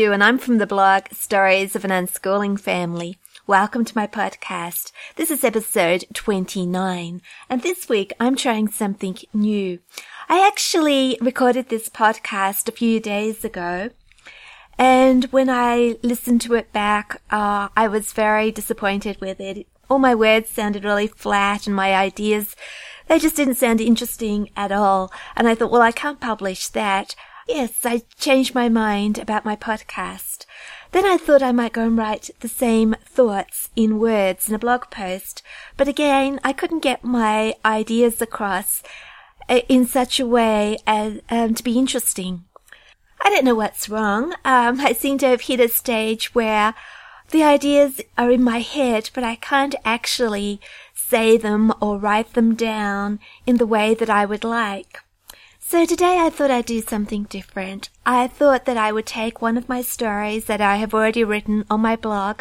Sue and I'm from the blog Stories of an Unschooling Family. Welcome to my podcast. This is episode 29 and this week I'm trying something new. I actually recorded this podcast a few days ago and when I listened to it back, uh, I was very disappointed with it. All my words sounded really flat and my ideas, they just didn't sound interesting at all. And I thought, well, I can't publish that. Yes, I changed my mind about my podcast. Then I thought I might go and write the same thoughts in words in a blog post, but again, I couldn't get my ideas across uh, in such a way as um, to be interesting. I don't know what's wrong. Um, I seem to have hit a stage where the ideas are in my head, but I can't actually say them or write them down in the way that I would like. So today I thought I'd do something different. I thought that I would take one of my stories that I have already written on my blog,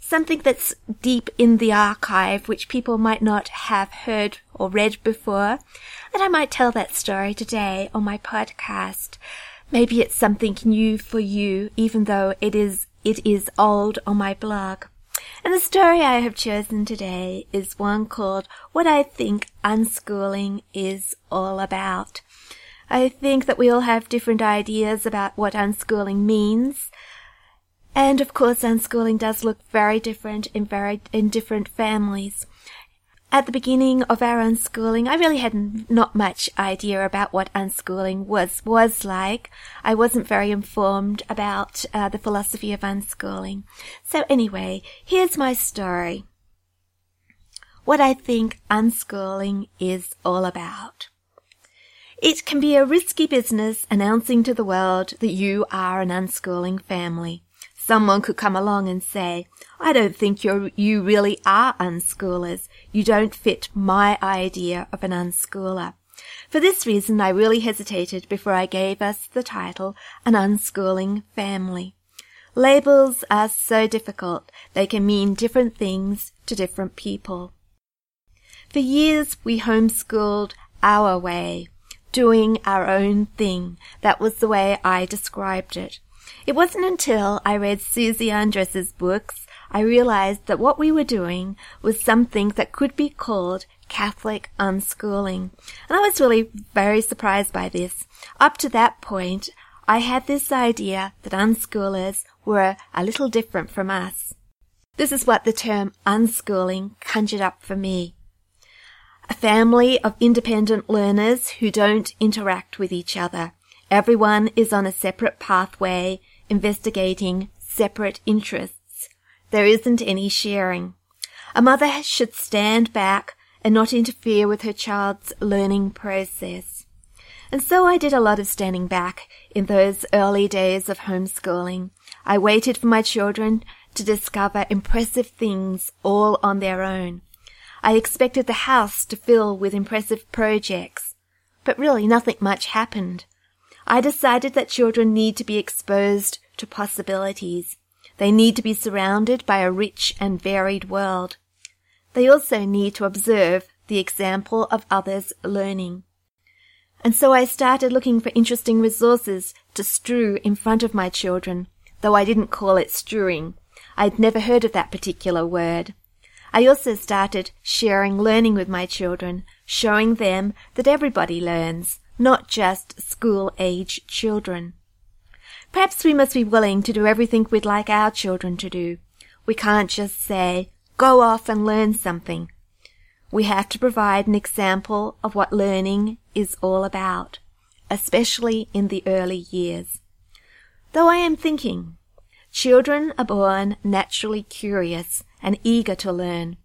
something that's deep in the archive which people might not have heard or read before, and I might tell that story today on my podcast. Maybe it's something new for you, even though it is, it is old on my blog. And the story I have chosen today is one called What I Think Unschooling is All About. I think that we all have different ideas about what unschooling means. And of course, unschooling does look very different in very, in different families. At the beginning of our unschooling, I really had not much idea about what unschooling was, was like. I wasn't very informed about uh, the philosophy of unschooling. So anyway, here's my story. What I think unschooling is all about. It can be a risky business announcing to the world that you are an unschooling family. Someone could come along and say, I don't think you you really are unschoolers. You don't fit my idea of an unschooler. For this reason, I really hesitated before I gave us the title an unschooling family. Labels are so difficult. They can mean different things to different people. For years, we homeschooled our way doing our own thing. That was the way I described it. It wasn't until I read Suzie Andres's books I realized that what we were doing was something that could be called Catholic unschooling. And I was really very surprised by this. Up to that point, I had this idea that unschoolers were a little different from us. This is what the term unschooling conjured up for me a family of independent learners who don't interact with each other. Everyone is on a separate pathway, investigating separate interests. There isn't any sharing. A mother should stand back and not interfere with her child's learning process. And so I did a lot of standing back in those early days of homeschooling. I waited for my children to discover impressive things all on their own. I expected the house to fill with impressive projects, but really nothing much happened. I decided that children need to be exposed to possibilities. They need to be surrounded by a rich and varied world. They also need to observe the example of others learning. And so I started looking for interesting resources to strew in front of my children, though I didn't call it strewing. I'd never heard of that particular word. I also started sharing learning with my children, showing them that everybody learns, not just school age children. Perhaps we must be willing to do everything we'd like our children to do. We can't just say, go off and learn something. We have to provide an example of what learning is all about, especially in the early years. Though I am thinking, children are born naturally curious and eager to learn.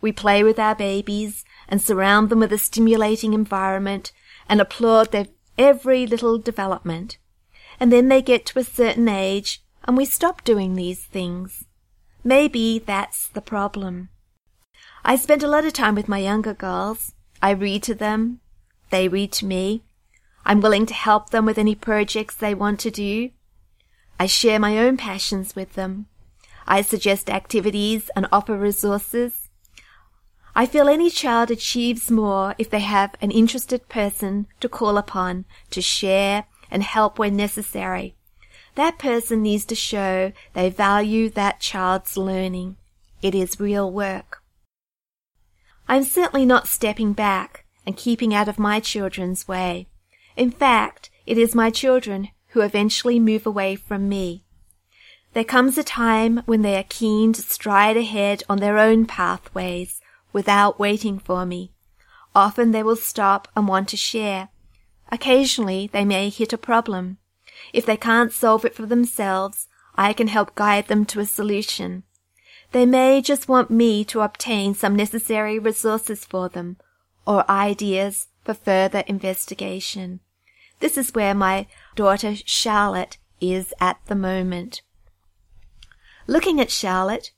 We play with our babies and surround them with a stimulating environment and applaud their every little development. And then they get to a certain age and we stop doing these things. Maybe that's the problem. I spend a lot of time with my younger girls. I read to them. They read to me. I'm willing to help them with any projects they want to do. I share my own passions with them. I suggest activities and offer resources. I feel any child achieves more if they have an interested person to call upon to share and help when necessary. that person needs to show they value that child's learning. It is real work. I'm certainly not stepping back and keeping out of my children's way. In fact, it is my children who eventually move away from me. There comes a time when they are keen to stride ahead on their own pathways without waiting for me. Often they will stop and want to share. Occasionally they may hit a problem. If they can't solve it for themselves, I can help guide them to a solution. They may just want me to obtain some necessary resources for them or ideas for further investigation. This is where my daughter Charlotte is at the moment. Looking at Charlotte,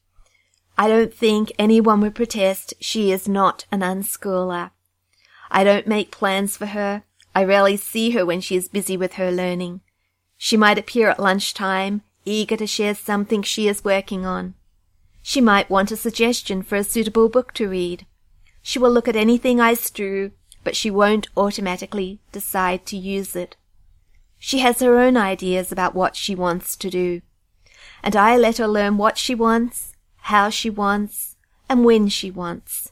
I don't think anyone would protest she is not an unschooler. I don't make plans for her. I rarely see her when she is busy with her learning. She might appear at lunchtime, eager to share something she is working on. She might want a suggestion for a suitable book to read. She will look at anything I strew, but she won't automatically decide to use it. She has her own ideas about what she wants to do. And I let her learn what she wants, how she wants, and when she wants.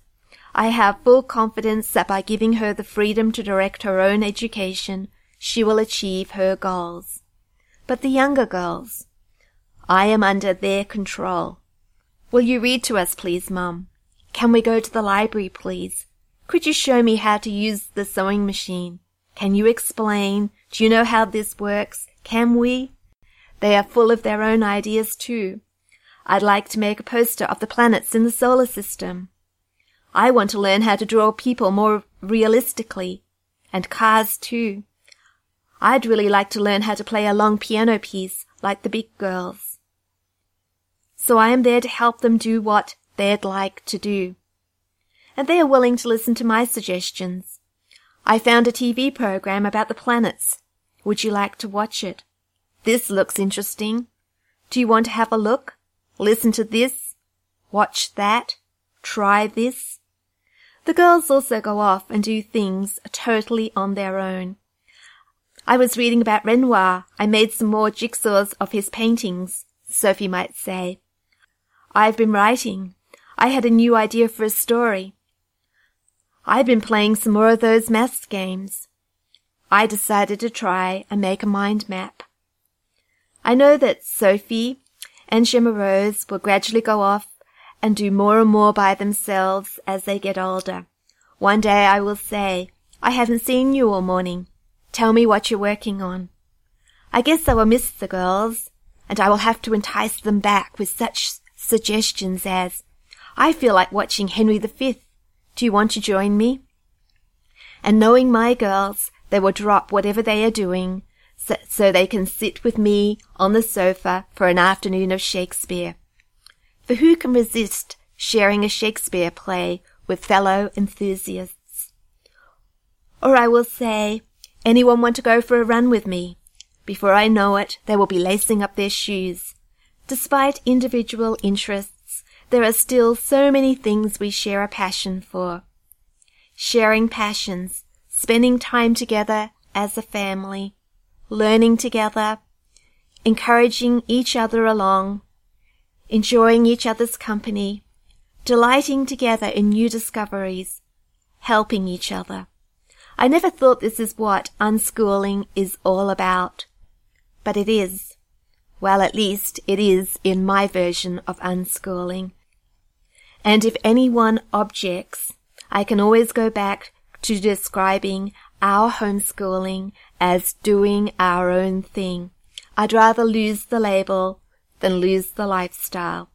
I have full confidence that by giving her the freedom to direct her own education, she will achieve her goals. But the younger girls, I am under their control. Will you read to us, please, Mum? Can we go to the library, please? Could you show me how to use the sewing machine? Can you explain? Do you know how this works? Can we? They are full of their own ideas too. I'd like to make a poster of the planets in the solar system. I want to learn how to draw people more realistically. And cars too. I'd really like to learn how to play a long piano piece like the big girls. So I am there to help them do what they'd like to do. And they are willing to listen to my suggestions. I found a TV program about the planets. Would you like to watch it? This looks interesting. Do you want to have a look? Listen to this? Watch that? Try this? The girls also go off and do things totally on their own. I was reading about Renoir. I made some more jigsaws of his paintings, Sophie might say. I've been writing. I had a new idea for a story. I've been playing some more of those maths games. I decided to try and make a mind map. I know that Sophie and Gemma Rose will gradually go off and do more and more by themselves as they get older. One day I will say, I haven't seen you all morning. Tell me what you're working on. I guess I will miss the girls, and I will have to entice them back with such suggestions as, I feel like watching Henry V. Do you want to join me? And knowing my girls, they will drop whatever they are doing so, so they can sit with me on the sofa for an afternoon of Shakespeare. For who can resist sharing a Shakespeare play with fellow enthusiasts? Or I will say, Anyone want to go for a run with me? Before I know it, they will be lacing up their shoes. Despite individual interests, there are still so many things we share a passion for. Sharing passions, spending time together as a family, learning together, encouraging each other along, enjoying each other's company, delighting together in new discoveries, helping each other. I never thought this is what unschooling is all about. But it is. Well, at least it is in my version of unschooling. And if anyone objects, I can always go back to describing our homeschooling as doing our own thing. I'd rather lose the label than lose the lifestyle.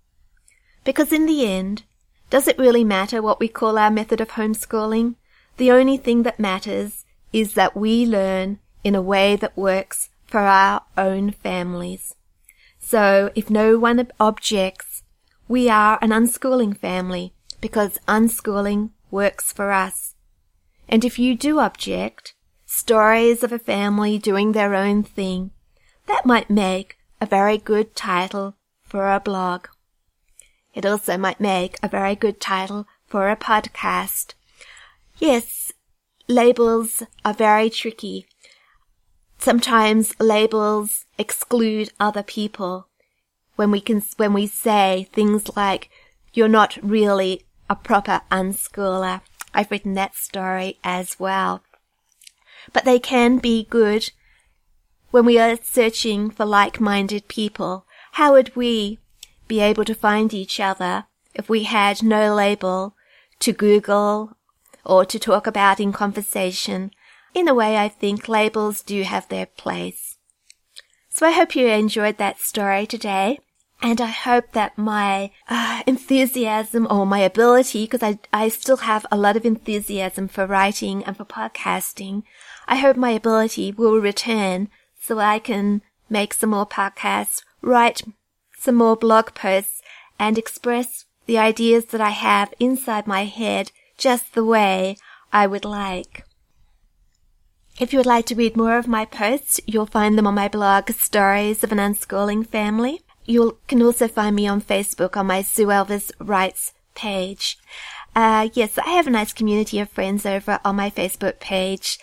Because in the end, does it really matter what we call our method of homeschooling? The only thing that matters is that we learn in a way that works for our own families. So if no one objects, we are an unschooling family because unschooling works for us. And if you do object, stories of a family doing their own thing, that might make a very good title for a blog. It also might make a very good title for a podcast Yes, labels are very tricky. Sometimes labels exclude other people when we can, when we say things like, you're not really a proper unschooler. I've written that story as well. But they can be good when we are searching for like-minded people. How would we be able to find each other if we had no label to Google or to talk about in conversation? In a way, I think labels do have their place. So I hope you enjoyed that story today. And I hope that my uh, enthusiasm or my ability, because I, I still have a lot of enthusiasm for writing and for podcasting, I hope my ability will return so I can make some more podcasts, write some more blog posts, and express the ideas that I have inside my head just the way I would like. If you would like to read more of my posts, you'll find them on my blog, Stories of an Unschooling Family. You can also find me on Facebook on my Sue Elvis Writes page. Uh, yes, I have a nice community of friends over on my Facebook page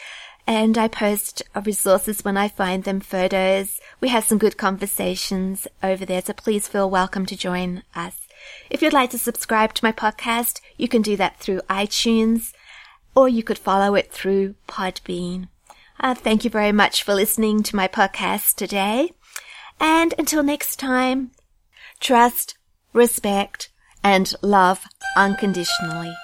and I post resources when I find them, photos. We have some good conversations over there, so please feel welcome to join us. If you'd like to subscribe to my podcast, you can do that through iTunes or you could follow it through Podbean. Uh, thank you very much for listening to my podcast today. And until next time, trust, respect, and love unconditionally.